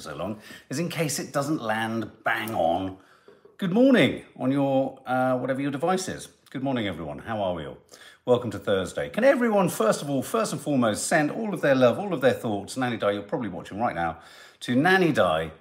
so long is in case it doesn't land bang on. Good morning on your uh, whatever your device is. Good morning, everyone. How are we all? Welcome to Thursday. Can everyone, first of all, first and foremost, send all of their love, all of their thoughts, Nanny Di, you're probably watching right now, to Nanny Di,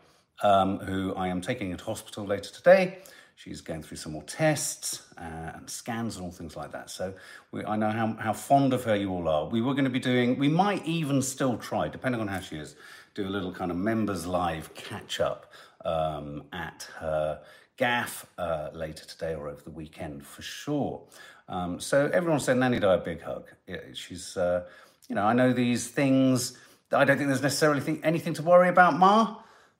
um, who I am taking into hospital later today. She's going through some more tests uh, and scans and all things like that. So we, I know how, how fond of her you all are. We were going to be doing, we might even still try, depending on how she is, do a little kind of members live catch up um, at her gaff uh, later today or over the weekend for sure. Um, so everyone said Nanny Di a big hug. She's, uh, you know, I know these things. I don't think there's necessarily anything to worry about, Ma.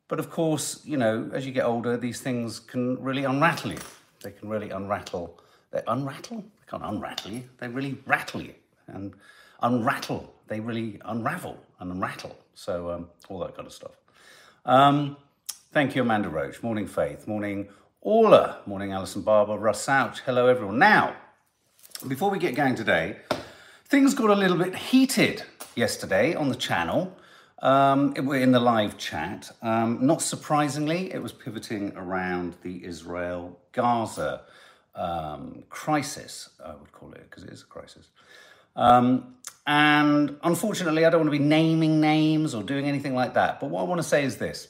But of course, you know, as you get older, these things can really unrattle you. They can really unrattle. They unrattle? They can't unrattle you. They really rattle you. And unrattle. They really unravel and unrattle. So um, all that kind of stuff. Um, thank you, Amanda Roach. Morning, Faith. Morning, Orla. Morning, Alison Barber. Russ Ouch. Hello, everyone. Now, before we get going today, things got a little bit heated yesterday on the channel. Um, we're in the live chat. Um, not surprisingly, it was pivoting around the Israel Gaza um, crisis, I would call it, because it is a crisis. And unfortunately, I don't want to be naming names or doing anything like that. But what I want to say is this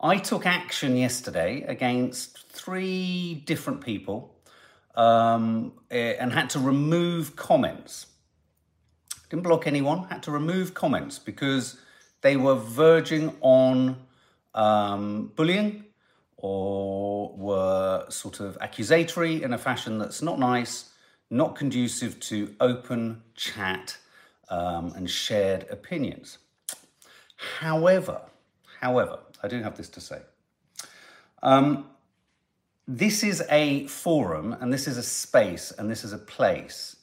I took action yesterday against three different people um, eh, and had to remove comments. Didn't block anyone, had to remove comments because they were verging on um, bullying or were sort of accusatory in a fashion that's not nice, not conducive to open chat um, and shared opinions. However, however, I do have this to say. Um, this is a forum and this is a space and this is a place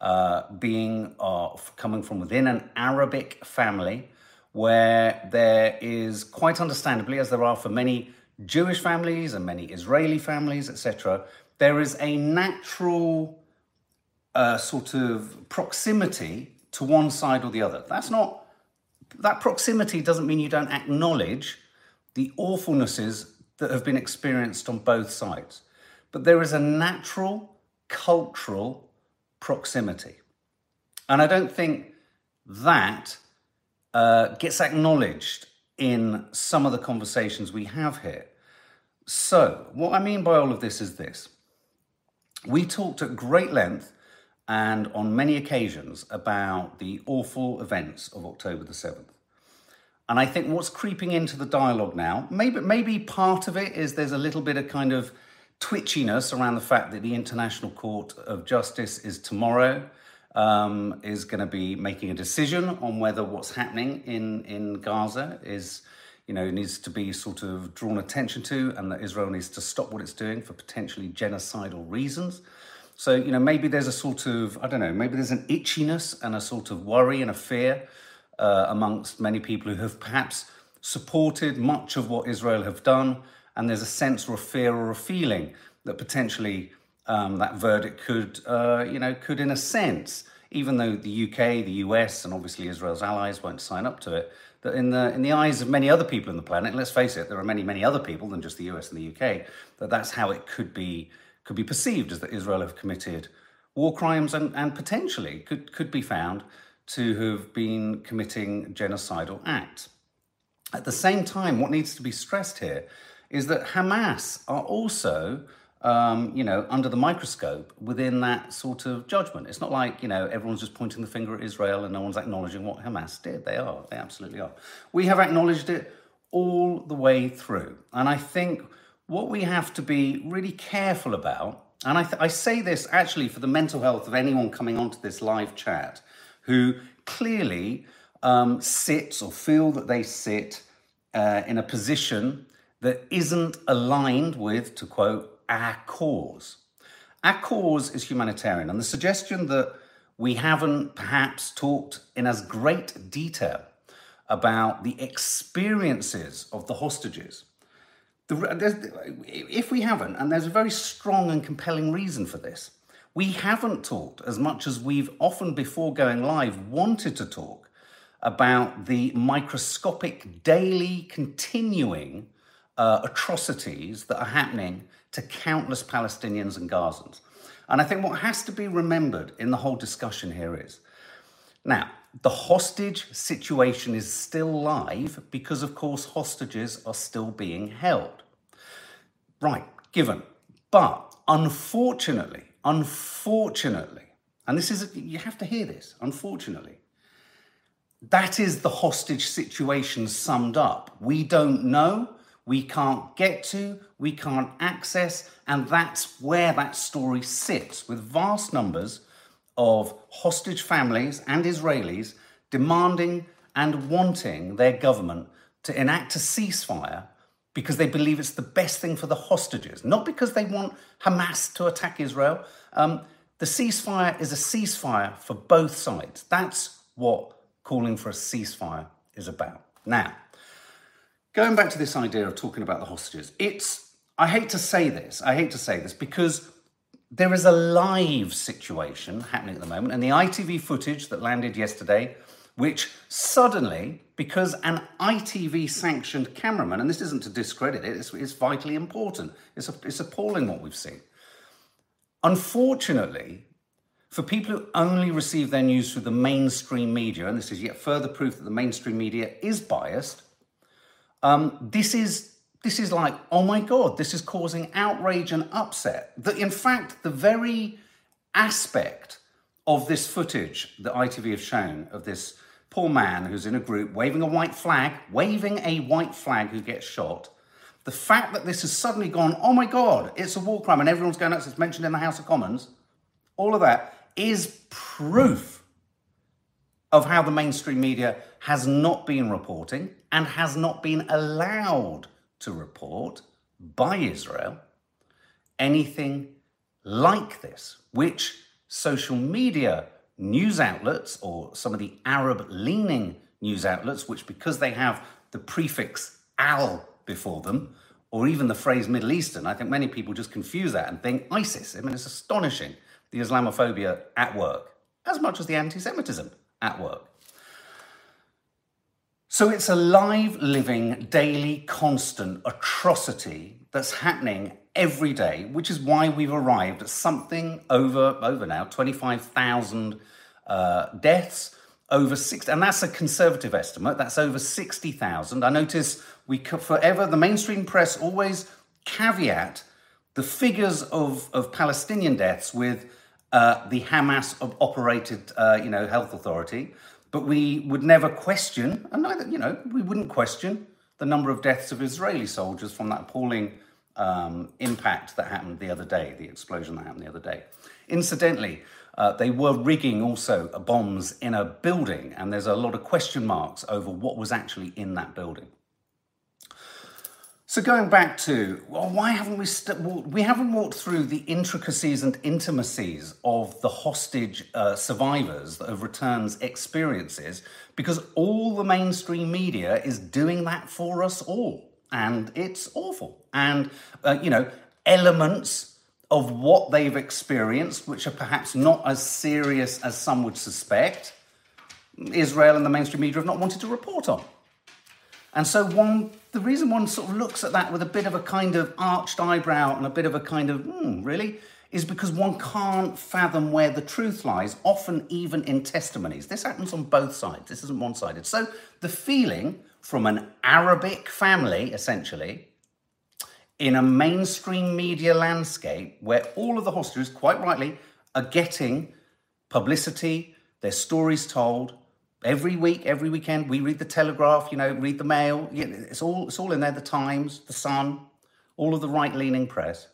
uh, being uh, coming from within an Arabic family where there is quite understandably, as there are for many Jewish families and many Israeli families, etc., there is a natural uh, sort of proximity to one side or the other. That's not, that proximity doesn't mean you don't acknowledge the awfulnesses that have been experienced on both sides. But there is a natural cultural proximity. And I don't think that uh, gets acknowledged in some of the conversations we have here. So, what I mean by all of this is this we talked at great length and on many occasions about the awful events of October the 7th. And I think what's creeping into the dialogue now, maybe, maybe part of it is there's a little bit of kind of twitchiness around the fact that the International Court of Justice is tomorrow um, is going to be making a decision on whether what's happening in, in Gaza is, you know, needs to be sort of drawn attention to and that Israel needs to stop what it's doing for potentially genocidal reasons. So, you know, maybe there's a sort of, I don't know, maybe there's an itchiness and a sort of worry and a fear uh, amongst many people who have perhaps supported much of what Israel have done. And there's a sense or a fear or a feeling that potentially um, that verdict could, uh, you know, could in a sense, even though the UK, the US, and obviously Israel's allies won't sign up to it, that in the in the eyes of many other people on the planet, let's face it, there are many many other people than just the US and the UK, that that's how it could be could be perceived as that Israel have committed war crimes and, and potentially could could be found to have been committing genocidal acts. At the same time, what needs to be stressed here is that Hamas are also um, you know, under the microscope within that sort of judgment. It's not like, you know, everyone's just pointing the finger at Israel and no one's acknowledging what Hamas did. They are, they absolutely are. We have acknowledged it all the way through. And I think what we have to be really careful about, and I, th- I say this actually for the mental health of anyone coming onto this live chat who clearly um, sits or feel that they sit uh, in a position that isn't aligned with, to quote, our cause. Our cause is humanitarian, and the suggestion that we haven't perhaps talked in as great detail about the experiences of the hostages. If we haven't, and there's a very strong and compelling reason for this, we haven't talked as much as we've often before going live wanted to talk about the microscopic, daily, continuing uh, atrocities that are happening to countless Palestinians and Gazans. And I think what has to be remembered in the whole discussion here is now, the hostage situation is still live because, of course, hostages are still being held. Right, given. But unfortunately, unfortunately, and this is, you have to hear this, unfortunately, that is the hostage situation summed up. We don't know, we can't get to, we can't access, and that's where that story sits with vast numbers of hostage families and Israelis demanding and wanting their government to enact a ceasefire because they believe it's the best thing for the hostages, not because they want Hamas to attack Israel. Um, the ceasefire is a ceasefire for both sides. That's what calling for a ceasefire is about. Now, going back to this idea of talking about the hostages, it's, I hate to say this, I hate to say this because there is a live situation happening at the moment, and the ITV footage that landed yesterday, which suddenly, because an ITV sanctioned cameraman, and this isn't to discredit it, it's, it's vitally important, it's, a, it's appalling what we've seen. Unfortunately, for people who only receive their news through the mainstream media, and this is yet further proof that the mainstream media is biased, um, this is this is like, oh my God, this is causing outrage and upset. That in fact, the very aspect of this footage that ITV have shown of this poor man who's in a group waving a white flag, waving a white flag who gets shot, the fact that this has suddenly gone, oh my God, it's a war crime and everyone's going nuts, it's mentioned in the House of Commons, all of that is proof of how the mainstream media has not been reporting and has not been allowed to report by Israel anything like this, which social media news outlets or some of the Arab leaning news outlets, which because they have the prefix al before them, or even the phrase Middle Eastern, I think many people just confuse that and think ISIS. I mean, it's astonishing the Islamophobia at work, as much as the anti Semitism at work. So it's a live, living, daily, constant atrocity that's happening every day, which is why we've arrived at something over over now 25,000 uh, deaths, over six, and that's a conservative estimate. That's over 60,000. I notice we forever the mainstream press always caveat the figures of, of Palestinian deaths with uh, the Hamas operated, uh, you know, health authority but we would never question, and neither, you know, we wouldn't question the number of deaths of Israeli soldiers from that appalling um, impact that happened the other day, the explosion that happened the other day. Incidentally, uh, they were rigging also bombs in a building, and there's a lot of question marks over what was actually in that building. So going back to well, why haven't we st- we haven't walked through the intricacies and intimacies of the hostage uh, survivors of returns experiences because all the mainstream media is doing that for us all, and it's awful. And uh, you know elements of what they've experienced, which are perhaps not as serious as some would suspect, Israel and the mainstream media have not wanted to report on. And so one, the reason one sort of looks at that with a bit of a kind of arched eyebrow and a bit of a kind of, hmm, really, is because one can't fathom where the truth lies, often even in testimonies. This happens on both sides. This isn't one sided. So the feeling from an Arabic family, essentially, in a mainstream media landscape where all of the hostages, quite rightly, are getting publicity, their stories told, every week, every weekend, we read the Telegraph, you know, read the Mail. It's all, it's all in there. The Times, the Sun, all of the right-leaning press.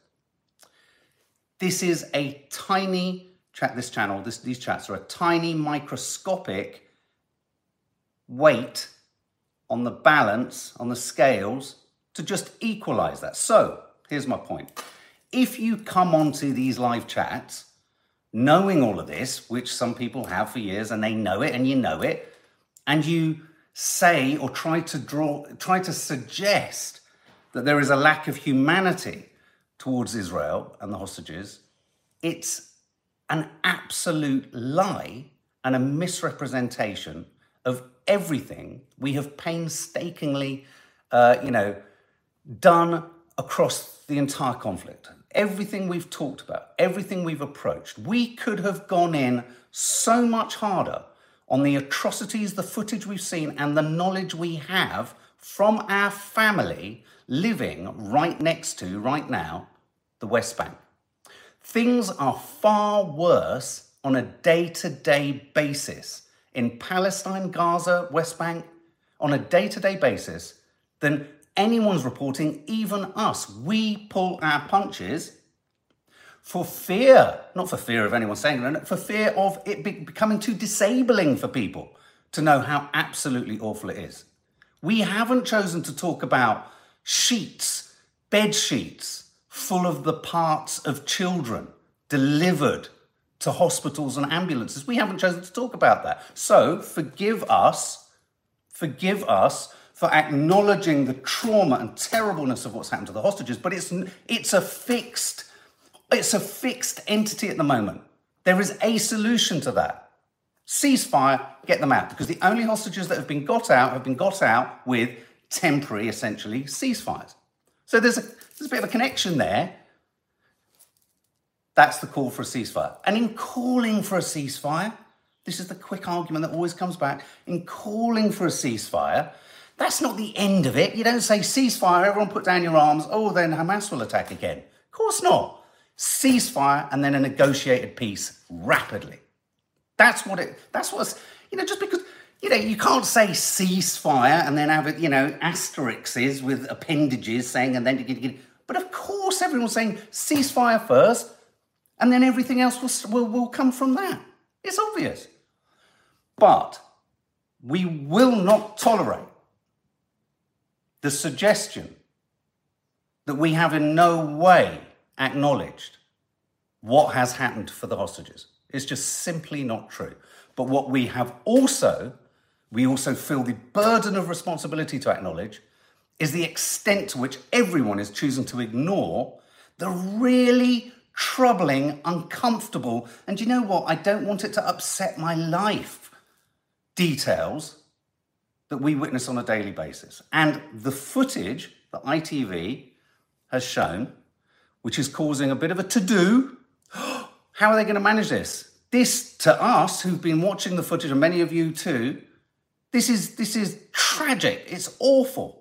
This is a tiny chat. This channel, this, these chats are a tiny microscopic weight on the balance, on the scales, to just equalize that. So here's my point. If you come onto these live chats knowing all of this, which some people have for years and they know it and you know it, and you say or try to draw, try to suggest that there is a lack of humanity towards Israel and the hostages, it's an absolute lie and a misrepresentation of everything we have painstakingly, uh, you know, done across the entire conflict. Everything we've talked about, everything we've approached, we could have gone in so much harder on the atrocities, the footage we've seen, and the knowledge we have from our family living right next to, right now, the West Bank. Things are far worse on a day to day basis in Palestine, Gaza, West Bank, on a day to day basis than anyone's reporting, even us. We pull our punches for fear, not for fear of anyone saying it, for fear of it becoming too disabling for people to know how absolutely awful it is. We haven't chosen to talk about sheets, bed sheets full of the parts of children delivered to hospitals and ambulances. We haven't chosen to talk about that. So forgive us, forgive us for acknowledging the trauma and terribleness of what's happened to the hostages, but it's, it's a fixed, it's a fixed entity at the moment. There is a solution to that. Ceasefire, get them out, because the only hostages that have been got out have been got out with temporary, essentially, ceasefires. So there's a, there's a bit of a connection there. That's the call for a ceasefire. And in calling for a ceasefire, this is the quick argument that always comes back. In calling for a ceasefire, that's not the end of it. You don't say ceasefire, everyone put down your arms, oh, then Hamas will attack again. Of course not. Ceasefire and then a negotiated peace rapidly. That's what it, that's what's, you know, just because you know, you can't say ceasefire and then have it, you know, asterisks with appendages saying, and then you get, but of course everyone's saying ceasefire first, and then everything else will, will, will come from that. It's obvious. But we will not tolerate the suggestion that we have in no way acknowledged what has happened for the hostages. It's just simply not true. But what we have also we also feel the burden of responsibility to acknowledge is the extent to which everyone is choosing to ignore the really troubling, uncomfortable, and you know what? I don't want it to upset my life details that we witness on a daily basis. And the footage that ITV has shown, which is causing a bit of a to do, how are they going to manage this? This, to us who've been watching the footage, and many of you too, this is, this is tragic. It's awful.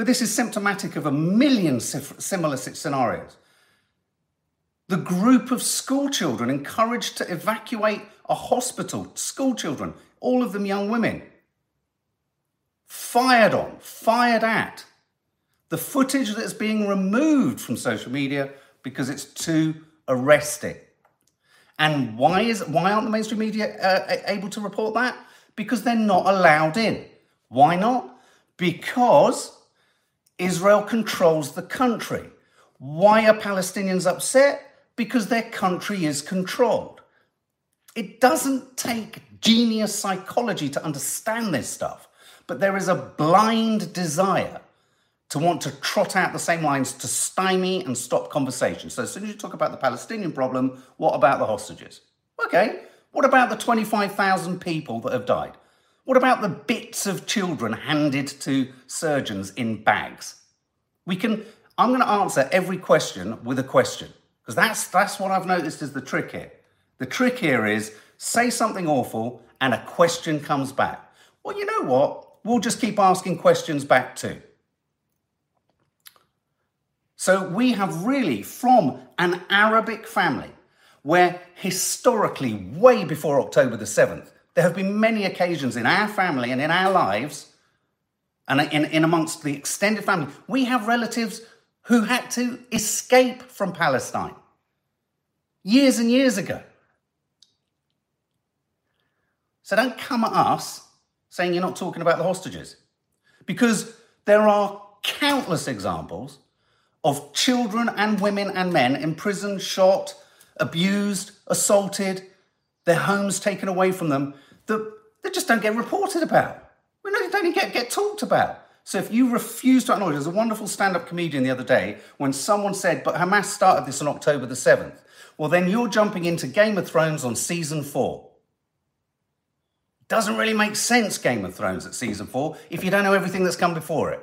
But this is symptomatic of a million similar scenarios. The group of school children encouraged to evacuate a hospital, school children, all of them young women, fired on, fired at. The footage that's being removed from social media because it's too arresting. And why is why aren't the mainstream media uh, able to report that? Because they're not allowed in. Why not? Because Israel controls the country. Why are Palestinians upset? Because their country is controlled. It doesn't take genius psychology to understand this stuff, but there is a blind desire to want to trot out the same lines to stymie and stop conversation. So as soon as you talk about the Palestinian problem, what about the hostages? Okay, what about the 25,000 people that have died? What about the bits of children handed to surgeons in bags? We can, I'm going to answer every question with a question, because that's, that's what I've noticed is the trick here. The trick here is say something awful and a question comes back. Well, you know what? We'll just keep asking questions back too. So we have really, from an Arabic family, where historically, way before October the 7th, there have been many occasions in our family and in our lives, and in, in amongst the extended family, we have relatives who had to escape from Palestine years and years ago. So don't come at us saying you're not talking about the hostages, because there are countless examples of children and women and men imprisoned, shot, abused, assaulted, their homes taken away from them that, they just don't get reported about. We don't even get, get talked about. So if you refuse to acknowledge, there's a wonderful stand-up comedian the other day when someone said, but Hamas started this on October the 7th. Well, then you're jumping into Game of Thrones on season four. Doesn't really make sense, Game of Thrones at season four, if you don't know everything that's come before it.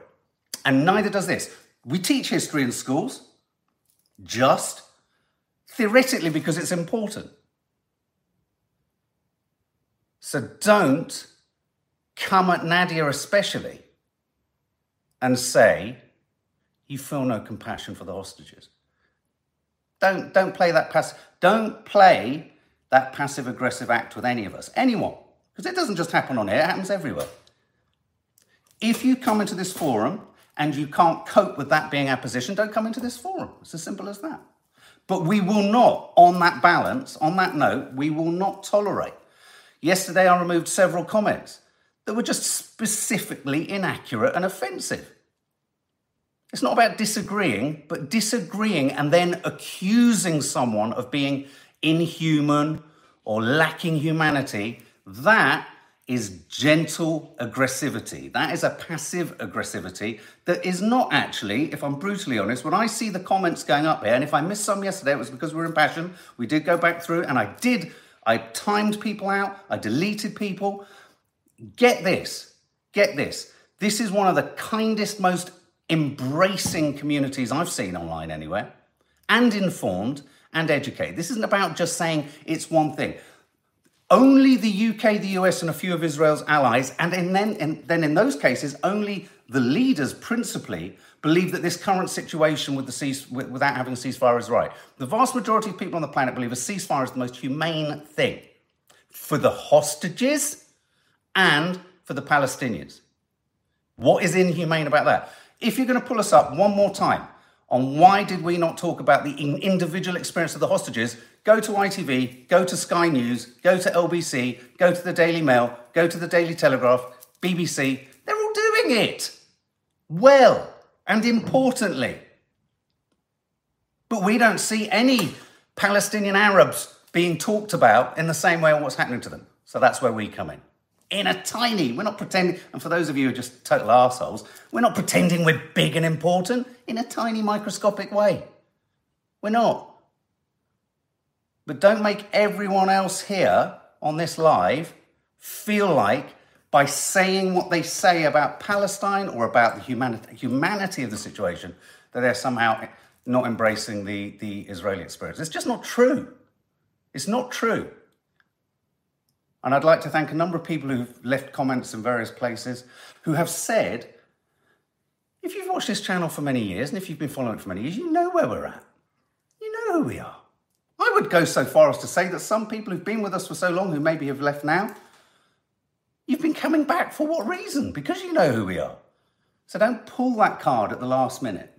And neither does this. We teach history in schools, just theoretically because it's important. So don't come at Nadia, especially, and say, you feel no compassion for the hostages. Don't, don't play that pass. Don't play that passive aggressive act with any of us, anyone, because it doesn't just happen on air, it happens everywhere. If you come into this forum and you can't cope with that being our position, don't come into this forum. It's as simple as that. But we will not, on that balance, on that note, we will not tolerate. Yesterday, I removed several comments that were just specifically inaccurate and offensive. It's not about disagreeing, but disagreeing and then accusing someone of being inhuman or lacking humanity. That is gentle aggressivity. That is a passive aggressivity that is not actually, if I'm brutally honest, when I see the comments going up here, and if I missed some yesterday, it was because we were in passion. We did go back through, and I did, I timed people out, I deleted people. Get this, get this. This is one of the kindest, most embracing communities I've seen online anywhere, and informed and educated. This isn't about just saying it's one thing. Only the UK, the US, and a few of Israel's allies, and in then, in, then in those cases, only the leaders principally believe that this current situation with the cease, without having a ceasefire is right. The vast majority of people on the planet believe a ceasefire is the most humane thing for the hostages and for the Palestinians. What is inhumane about that? If you're going to pull us up one more time on why did we not talk about the individual experience of the hostages, go to ITV, go to Sky News, go to LBC, go to the Daily Mail, go to the Daily Telegraph, BBC. They're all doing it well and importantly. But we don't see any Palestinian Arabs being talked about in the same way on what's happening to them. So that's where we come in in a tiny, we're not pretending, and for those of you who are just total assholes, we're not pretending we're big and important in a tiny microscopic way. We're not. But don't make everyone else here on this live feel like by saying what they say about Palestine or about the humanity, humanity of the situation that they're somehow not embracing the, the Israeli experience. It's just not true. It's not true. And I'd like to thank a number of people who've left comments in various places who have said, if you've watched this channel for many years and if you've been following it for many years, you know where we're at. You know who we are. I would go so far as to say that some people who've been with us for so long, who maybe have left now, you've been coming back for what reason? Because you know who we are. So don't pull that card at the last minute.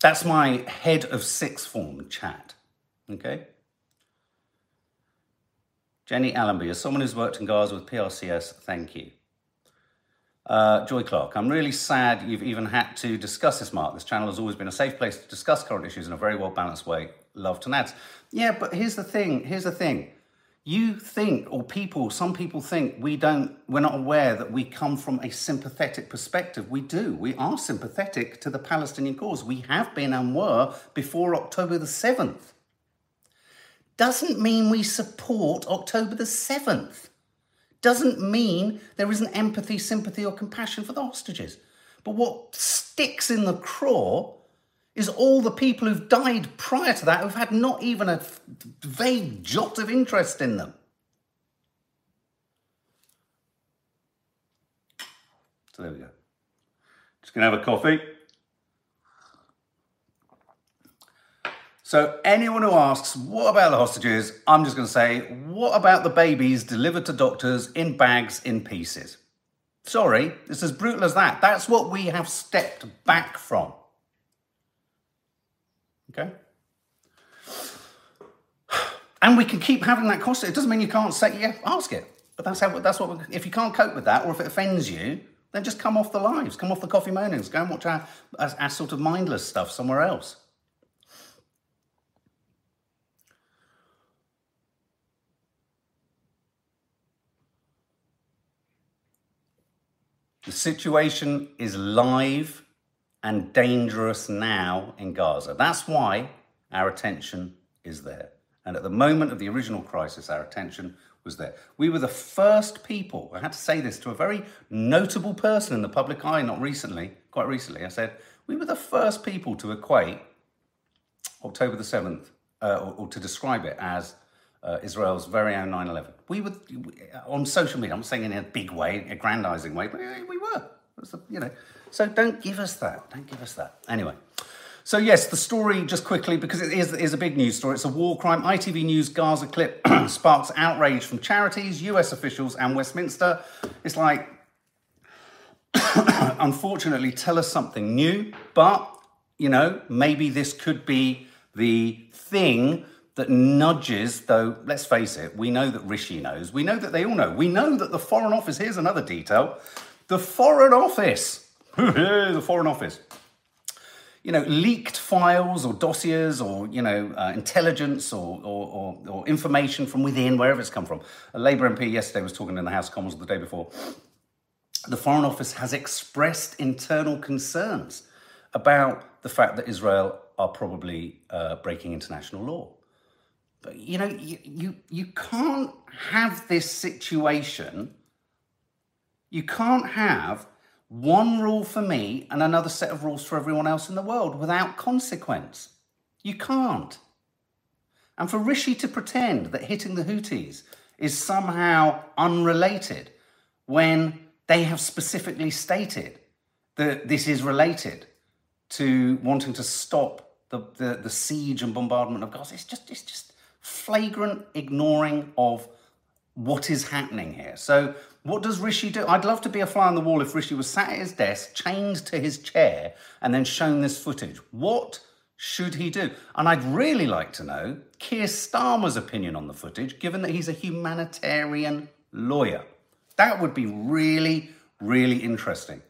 That's my head of sixth form chat. Okay? Jenny Allenby, as someone who's worked in Gaza with PRCS, thank you. Uh, Joy Clark, I'm really sad you've even had to discuss this, Mark. This channel has always been a safe place to discuss current issues in a very well balanced way. Love to Nads. Yeah, but here's the thing. Here's the thing. You think, or people, some people think we don't, we're not aware that we come from a sympathetic perspective. We do. We are sympathetic to the Palestinian cause. We have been and were before October the 7th doesn't mean we support October the 7th. Doesn't mean there isn't empathy, sympathy, or compassion for the hostages. But what sticks in the craw is all the people who've died prior to that who've had not even a vague jot of interest in them. So there we go. Just gonna have a coffee. So anyone who asks, what about the hostages? I'm just going to say, what about the babies delivered to doctors in bags in pieces? Sorry, it's as brutal as that. That's what we have stepped back from. Okay? And we can keep having that cost. It doesn't mean you can't say, yeah, ask it. But that's how, that's what, we, if you can't cope with that or if it offends you, then just come off the lives, come off the coffee mornings, go and watch our, our, our sort of mindless stuff somewhere else. The situation is live and dangerous now in Gaza. That's why our attention is there. And at the moment of the original crisis, our attention was there. We were the first people, I had to say this to a very notable person in the public eye, not recently, quite recently. I said, we were the first people to equate October the 7th, uh, or, or, to describe it as uh, Israel's very own 9 11. We were on social media, I'm saying in a big way, a grandizing way, but we were. you know, so don't give us that. Don't give us that. Anyway. So yes, the story just quickly because it is, is a big news story. It's a war crime. ITV News Gaza clip sparks outrage from charities, US officials, and Westminster. It's like, unfortunately, tell us something new. But you know, maybe this could be the thing that nudges. Though let's face it, we know that Rishi knows. We know that they all know. We know that the Foreign Office. Here's another detail: the Foreign Office. the Foreign Office you know, leaked files or dossiers or, you know, uh, intelligence or, or, or, or, information from within, wherever it's come from. A Labour MP yesterday was talking in the House of Commons the day before. The Foreign Office has expressed internal concerns about the fact that Israel are probably uh, breaking international law. You know, you, you, you can't have this situation. You can't have one rule for me and another set of rules for everyone else in the world without consequence. You can't. And for Rishi to pretend that hitting the Houthis is somehow unrelated when they have specifically stated that this is related to wanting to stop the, the, the siege and bombardment of Gaza, it's just, it's just flagrant ignoring of what is happening here. So, what does Rishi do? I'd love to be a fly on the wall if Rishi was sat at his desk, chained to his chair, and then shown this footage. What should he do? And I'd really like to know Keir Starmer's opinion on the footage, given that he's a humanitarian lawyer. That would be really, really interesting.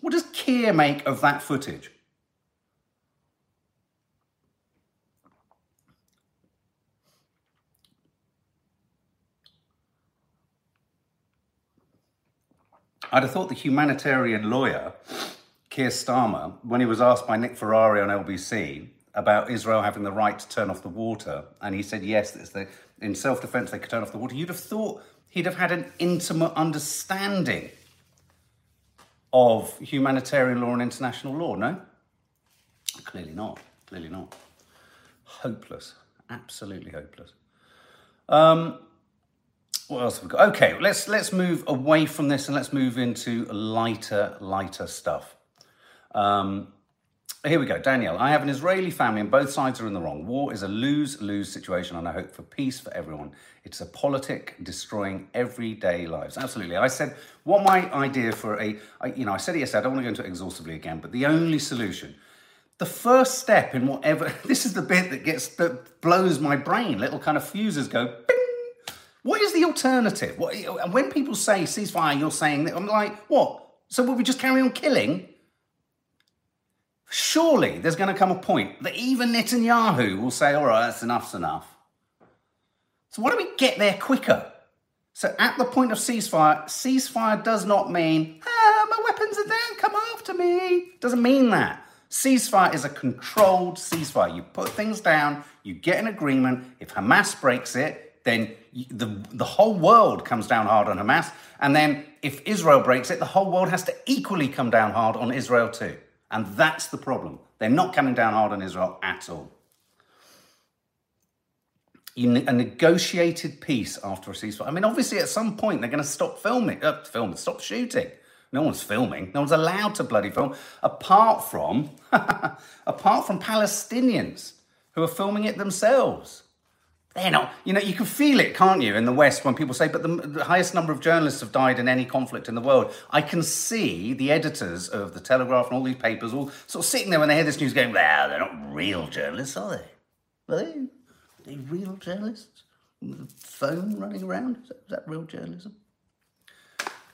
What does Keir make of that footage? I'd have thought the humanitarian lawyer, Keir Starmer, when he was asked by Nick Ferrari on LBC about Israel having the right to turn off the water, and he said yes, the, in self defense they could turn off the water, you'd have thought he'd have had an intimate understanding of humanitarian law and international law, no? Clearly not. Clearly not. Hopeless. Absolutely hopeless. Um, what else have we got? Okay, let's let's move away from this and let's move into lighter, lighter stuff. Um, here we go, Danielle. I have an Israeli family and both sides are in the wrong. War is a lose-lose situation and I hope for peace for everyone. It's a politic destroying everyday lives. Absolutely. I said what my idea for a, I, you know, I said it yesterday, I don't want to go into it exhaustively again, but the only solution, the first step in whatever, this is the bit that gets, that blows my brain. Little kind of fuses go, bing, what is the alternative? What, when people say ceasefire, you're saying that. I'm like, what? So will we just carry on killing? Surely there's going to come a point that even Netanyahu will say, all right, that's enough's enough. So why don't we get there quicker? So at the point of ceasefire, ceasefire does not mean, ah, my weapons are down, come after me. Doesn't mean that. Ceasefire is a controlled ceasefire. You put things down, you get an agreement. If Hamas breaks it, then the, the whole world comes down hard on Hamas. And then if Israel breaks it, the whole world has to equally come down hard on Israel too. And that's the problem. They're not coming down hard on Israel at all. a negotiated peace after a ceasefire. I mean, obviously, at some point, they're going to stop filming, uh, film, stop shooting. No one's filming. No one's allowed to bloody film, apart from, apart from Palestinians who are filming it themselves they're not, you know, you can feel it, can't you, in the West when people say, but the, the, highest number of journalists have died in any conflict in the world. I can see the editors of The Telegraph and all these papers all sort of sitting there when they hear this news going, well, they're not real journalists, are they? Are they? Are they real journalists? A phone running around? Is that, is that real journalism?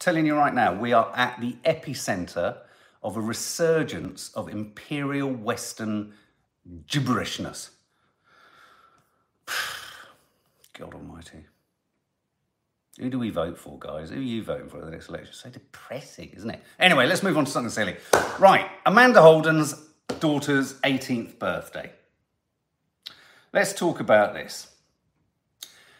telling you right now, we are at the epicenter of a resurgence of imperial Western gibberishness. God Almighty. Who do we vote for, guys? Who are you voting for at the next election? So depressing, isn't it? Anyway, let's move on to something silly. Right, Amanda Holden's daughter's 18th birthday. let's talk about this.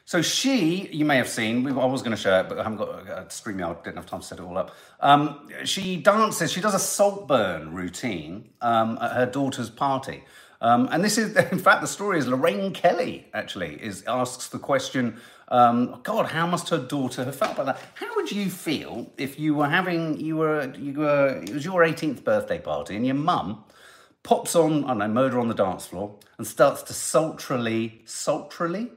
So she, you may have seen, I was going to show it, but I haven't got a StreamYard, didn't have time to set it all up. Um, she dances, she does a Saltburn routine um, at her daughter's party. Um, and this is, in fact, the story is Lorraine Kelly actually is asks the question, um, God, how must her daughter have felt about that? How would you feel if you were having, you were, you were, it was your 18th birthday party and your mum pops on, I don't know, murder on the dance floor and starts to sultrily, sultrily,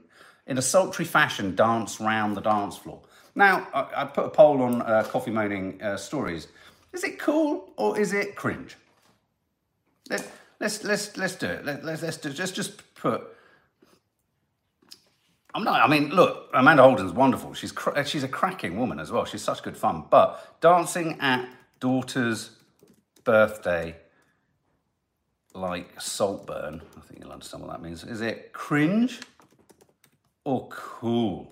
in a sultry fashion, dance round the dance floor. Now, I, I put a poll on uh, Coffee Moaning uh, Stories. Is it cool or is it cringe? Let's let's let's do it. Let, let's let's do, just just put. I'm not. I mean, look, Amanda Holden's wonderful. She's cr- uh, she's a cracking woman as well. She's such good fun. But dancing at daughter's birthday like Saltburn, I think you'll understand what that means. Is it cringe or cool?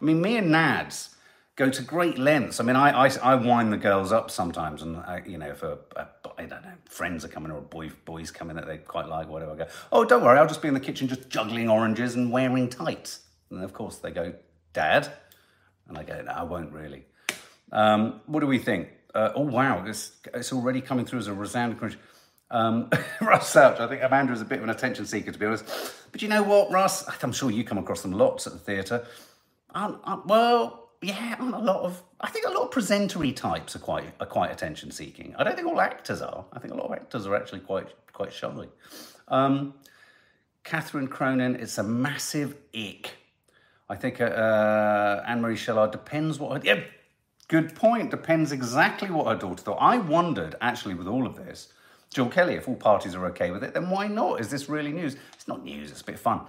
I mean, me and Nads go to great lengths. I mean, I, I, I wind the girls up sometimes, and I, you know, if a, a, I don't know, friends are coming or a boy, boys coming that they quite like, whatever, I go, oh, don't worry, I'll just be in the kitchen just juggling oranges and wearing tights. And of course they go, Dad, and I go, no, I won't really. Um, what do we think? Uh, oh wow, it's, it's already coming through as a resounding cringe. Um, Russ I think Amanda is a bit of an attention seeker, to be honest. But you know what, Russ? I'm sure you come across them lots at the theatre. well, yeah, a lot of. I think a lot of presentery types are quite are quite attention seeking. I don't think all actors are. I think a lot of actors are actually quite quite shy. Um, Catherine Cronin, it's a massive ick. I think uh, uh Anne Marie Shellard depends what. Her, yeah, good point. Depends exactly what her daughter thought. I wondered actually with all of this Jill Kelly, if all parties are okay with it, then why not? Is this really news? It's not news, it's a bit fun.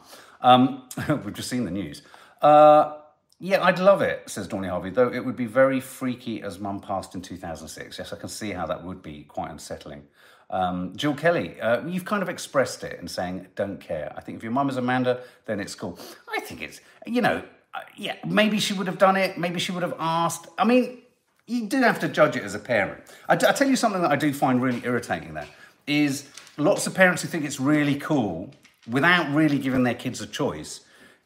Um, we've just seen the news. Uh, yeah, I'd love it, says Dawny Harvey, though it would be very freaky as mum passed in 2006. Yes, I can see how that would be quite unsettling. Um, Jill Kelly, uh, you've kind of expressed it in saying, don't care. I think if your mum is Amanda, then it's cool. I think it's, you know, uh, yeah, maybe she would have done it. Maybe she would have asked. I mean, you do have to judge it as a parent. I, I tell you something that I do find really irritating there is lots of parents who think it's really cool without really giving their kids a choice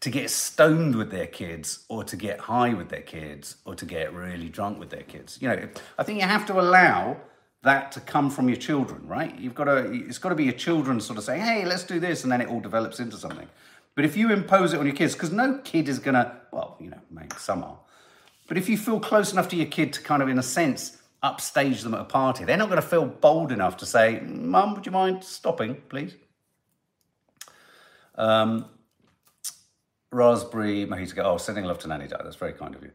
to get stoned with their kids or to get high with their kids or to get really drunk with their kids. You know, I think you have to allow that to come from your children, right? You've got to, it's got to be your children sort of saying, hey, let's do this, and then it all develops into something. But if you impose it on your kids, because no kid is going to, well, you know, maybe some are, but if you feel close enough to your kid to kind of, in a sense, upstage them at a party, they're not going to feel bold enough to say, Mum, would you mind stopping, please? Um, Raspberry Mojito. Oh, sending love to Nanny Dad. That's very kind of you.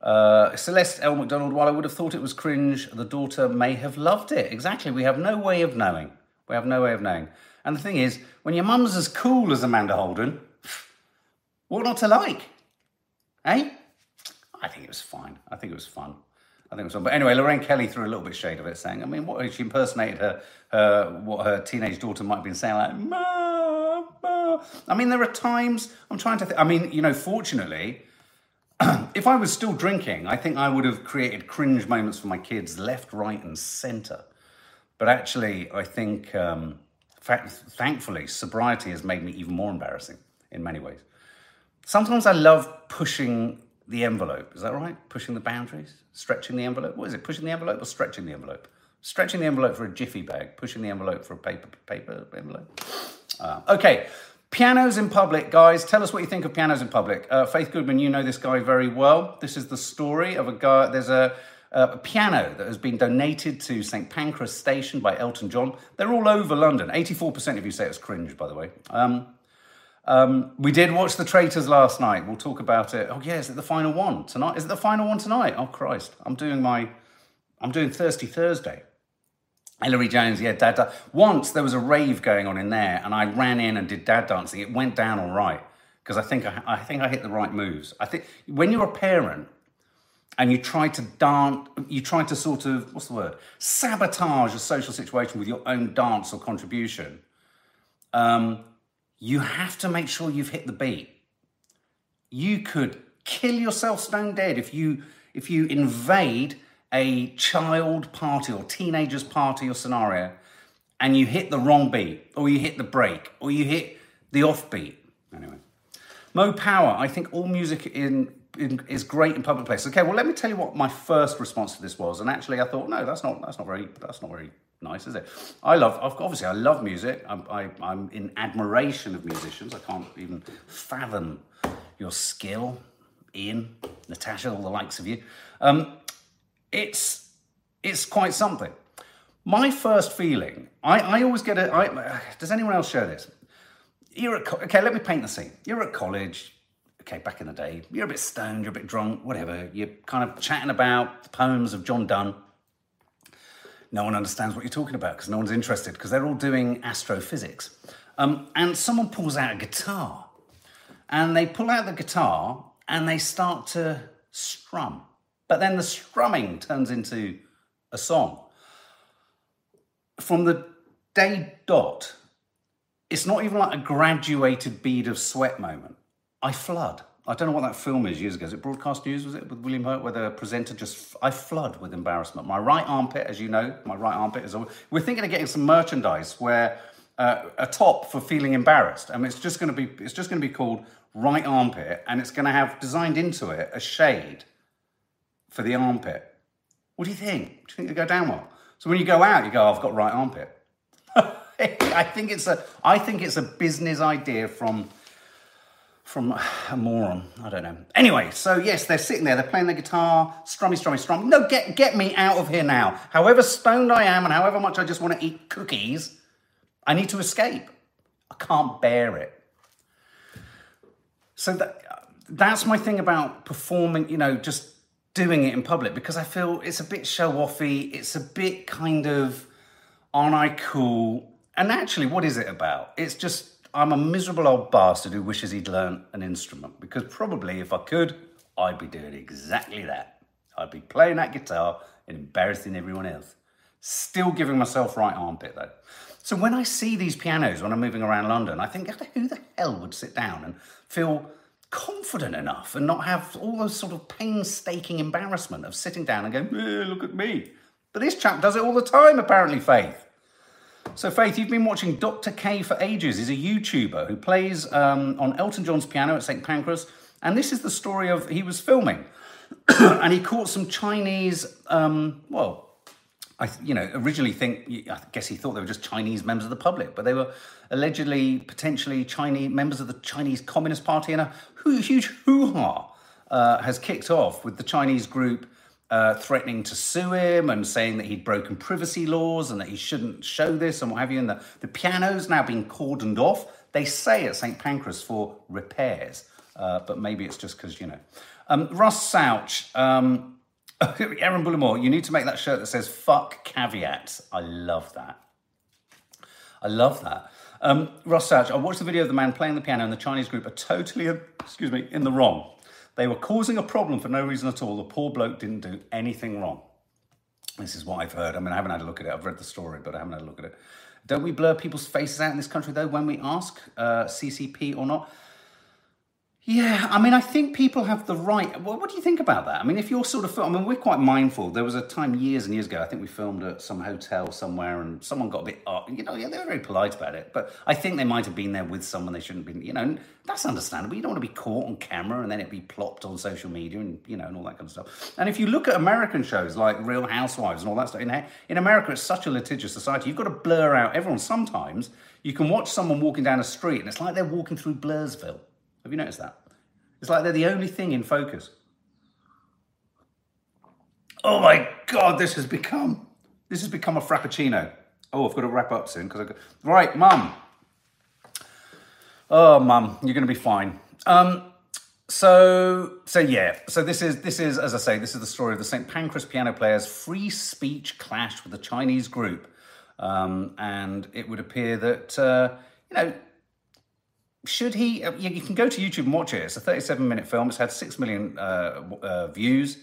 Uh, Celeste L. McDonald, while I would have thought it was cringe, the daughter may have loved it. Exactly. We have no way of knowing. We have no way of knowing. And the thing is, when your mum's as cool as Amanda Holden, what not to like? Eh? I think it was fine. I think it was fun. I think it was fun. But anyway, Lorraine Kelly threw a little bit of shade of it, saying, I mean, what she impersonated her, her what her teenage daughter might have been saying, like, ma, ma. I mean, there are times I'm trying to. Th- I mean, you know, fortunately, if I was still drinking, I think I would have created cringe moments for my kids, left, right, and centre. But actually, I think, um, fact, thankfully, sobriety has made me even more embarrassing in many ways. Sometimes I love pushing the envelope. Is that right? Pushing the boundaries, stretching the envelope. What is it? Pushing the envelope or stretching the envelope? Stretching the envelope for a jiffy bag, pushing the envelope for a paper paper envelope. Uh, okay, pianos in public, guys. Tell us what you think of pianos in public. Uh, Faith Goodman, you know this guy very well. This is the story of a guy. There's a, a piano that has been donated to St Pancras Station by Elton John. They're all over London. 84% of you say it's cringe, by the way. Um, um, we did watch The Traitors last night. We'll talk about it. Oh yeah, is it the final one tonight? Is it the final one tonight? Oh Christ, I'm doing my, I'm doing Thirsty Thursday. Hilary Jones, yeah, dad. dad. Once there was a rave going on in there, and I ran in and did dad dancing. It went down all right because I think I, I think I hit the right moves. I think when you're a parent and you try to dance, you try to sort of what's the word, sabotage a social situation with your own dance or contribution. Um, you have to make sure you've hit the beat. You could kill yourself stone dead if you if you invade a child party or teenagers party or scenario and you hit the wrong beat or you hit the break or you hit the offbeat. Anyway, Mo Power. I think all music in is great in public places. Okay, well, let me tell you what my first response to this was. And actually, I thought, no, that's not that's not very that's not very nice, is it? I love obviously I love music. I'm I, I'm in admiration of musicians. I can't even fathom your skill, Ian, Natasha, all the likes of you. Um, it's it's quite something. My first feeling, I, I always get it. Does anyone else share this? You're at okay. Let me paint the scene. You're at college. Okay, back in the day, you're a bit stoned, you're a bit drunk, whatever. You're kind of chatting about the poems of John Donne. No one understands what you're talking about because no one's interested because they're all doing astrophysics. Um, and someone pulls out a guitar, and they pull out the guitar and they start to strum. But then the strumming turns into a song. From the day dot, it's not even like a graduated bead of sweat moment. I flood. I don't know what that film is years ago. Is it Broadcast News? Was it with William Hurt, where the presenter just I flood with embarrassment. My right armpit, as you know, my right armpit is. We're thinking of getting some merchandise where uh, a top for feeling embarrassed. I mean, it's just going to be it's just going to be called right armpit, and it's going to have designed into it a shade for the armpit. What do you think? Do you think they go down well? So when you go out, you go, oh, "I've got right armpit." I think it's a I think it's a business idea from from a moron. I don't know. Anyway, so yes, they're sitting there, they're playing the guitar, strummy, strummy, strum. No, get get me out of here now. However stoned I am and however much I just want to eat cookies, I need to escape. I can't bear it. So that that's my thing about performing, you know, just doing it in public because I feel it's a bit show offy. It's a bit kind of, aren't I cool? And actually, what is it about? It's just I'm a miserable old bastard who wishes he'd learned an instrument because probably if I could, I'd be doing exactly that. I'd be playing that guitar and embarrassing everyone else. Still giving myself right armpit though. So when I see these pianos when I'm moving around London, I think, who the hell would sit down and feel confident enough and not have all those sort of painstaking embarrassment of sitting down and going, eh, look at me. But this chap does it all the time, apparently, Faith. So, Faith, you've been watching Dr. K for ages. He's a YouTuber who plays um, on Elton John's piano at St. Pancras. And this is the story of he was filming and he caught some Chinese, um, well, I, you know, originally think, I guess he thought they were just Chinese members of the public, but they were allegedly, potentially Chinese members of the Chinese Communist Party, and a huge hoo-ha uh, has kicked off with the Chinese group uh, threatening to sue him and saying that he'd broken privacy laws and that he shouldn't show this and what have you. And the, the piano's now being cordoned off. They say at St Pancras for repairs, uh, but maybe it's just because, you know. Um, Russ Souch, um, Aaron Bullimore, you need to make that shirt that says fuck caveats. I love that. I love that. Um, Ross Souch, I watched the video of the man playing the piano and the Chinese group are totally, excuse me, in the wrong. They were causing a problem for no reason at all. The poor bloke didn't do anything wrong. This is what I've heard. I mean, I haven't had a look at it. I've read the story, but I haven't had a look at it. Don't we blur people's faces out in this country, though, when we ask uh, CCP or not? Yeah, I mean, I think people have the right. Well, what do you think about that? I mean, if you're sort of, I mean, we're quite mindful. There was a time years and years ago, I think we filmed at some hotel somewhere, and someone got a bit, uh, you know, yeah, they were very polite about it, but I think they might have been there with someone they shouldn't have been. You know, that's understandable. You don't want to be caught on camera and then it be plopped on social media and you know and all that kind of stuff. And if you look at American shows like Real Housewives and all that stuff, in, in America, it's such a litigious society. You've got to blur out everyone. Sometimes you can watch someone walking down a street, and it's like they're walking through Blurrsville. Have you noticed that? It's like they're the only thing in focus. Oh my God, this has become, this has become a frappuccino. Oh, I've got to wrap up soon because I got, right, mum. Oh, mum, you're going to be fine. Um, so, so yeah, so this is this is as I say, this is the story of the St Pancras piano players' free speech clash with the Chinese group, um, and it would appear that uh, you know should he? Uh, you, can go to YouTube and watch it. It's a 37 minute film. It's had 6 million uh, uh, views.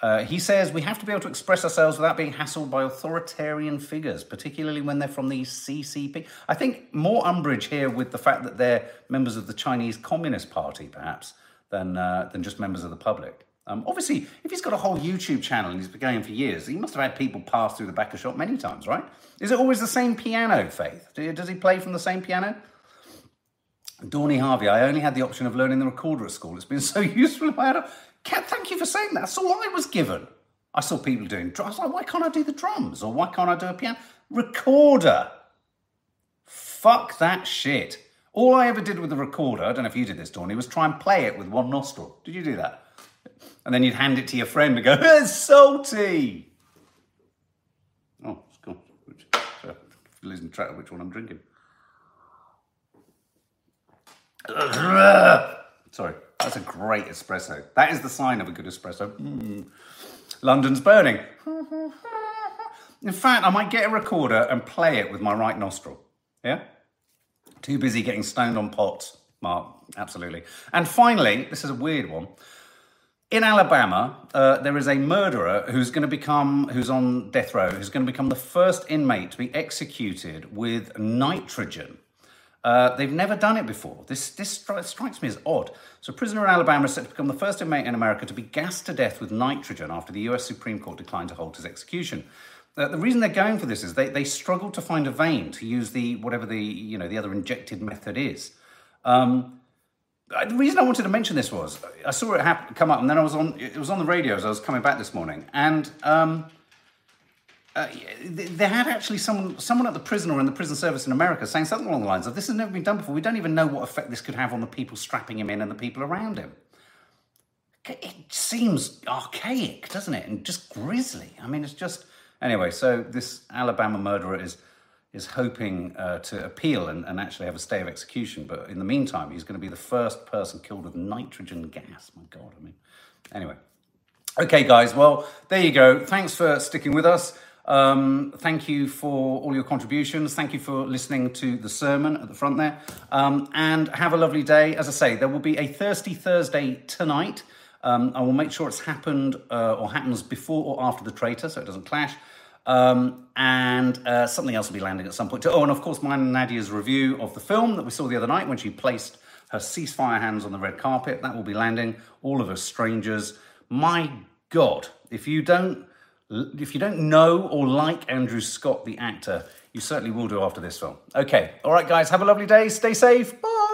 Uh, he says we have to be able to express ourselves without being hassled by authoritarian figures, particularly when they're from the CCP. I think more umbrage here with the fact that they're members of the Chinese Communist Party, perhaps, than, uh, than just members of the public. Um, obviously, if he's got a whole YouTube channel and he's been going for years, he must have had people pass through the back of shop many times, right? Is it always the same piano, Faith? Does he play from the same piano? Dawny Harvey, I only had the option of learning the recorder at school. It's been so useful. I had a, thank you for saying that. That's all I was given. I saw people doing drums. like, why can't I do the drums? Or why can't I do a piano? Recorder. Fuck that shit. All I ever did with the recorder, I don't know if you did this, Dawny, was try and play it with one nostril. Did you do that? And then you'd hand it to your friend and go, it's salty. Oh, it's so, losing track of which one I'm drinking. Sorry, that's a great espresso. That is the sign of a good espresso. Mm. London's burning. In fact, I might get a recorder and play it with my right nostril. Yeah? Too busy getting stoned on pots, Mark. Absolutely. And finally, this is a weird one. In Alabama, uh, there is a murderer who's going to become, who's on death row, who's going to become the first inmate to be executed with nitrogen. Uh, they've never done it before. This, this stri- strikes me as odd. So, a prisoner in Alabama is set to become the first inmate in America to be gassed to death with nitrogen after the US Supreme Court declined to hold his execution. Uh, the reason they're going for this is they, they struggle to find a vein to use the whatever the you know the other injected method is. Um, the reason I wanted to mention this was I saw it happen, come up, and then I was on it was on the radio as I was coming back this morning, and um, uh, they had actually someone, someone at the prison or in the prison service in America saying something along the lines of, this has never been done before. We don't even know what effect this could have on the people strapping him in and the people around him. It seems archaic, doesn't it? And just grisly. I mean, it's just... Anyway, so this Alabama murderer is is hoping uh, to appeal and, and actually have a stay of execution. But in the meantime, he's going to be the first person killed with nitrogen gas. My God, I mean... Anyway. Okay, guys, well, there you go. Thanks for sticking with us. Um, thank you for all your contributions. Thank you for listening to the sermon at the front there. Um, and have a lovely day. As I say, there will be a Thirsty Thursday tonight. Um, I will make sure it's happened uh, or happens before or after the traitor so it doesn't clash. Um, and uh, something else will be landing at some point too. Oh, and of course, mine and Nadia's review of the film that we saw the other night when she placed her ceasefire hands on the red carpet. That will be landing. All of us strangers. My God, if you don't if you don't know or like Andrew Scott, the actor, you certainly will do after this film. Okay, all right, guys, have a lovely day. Stay safe. Bye.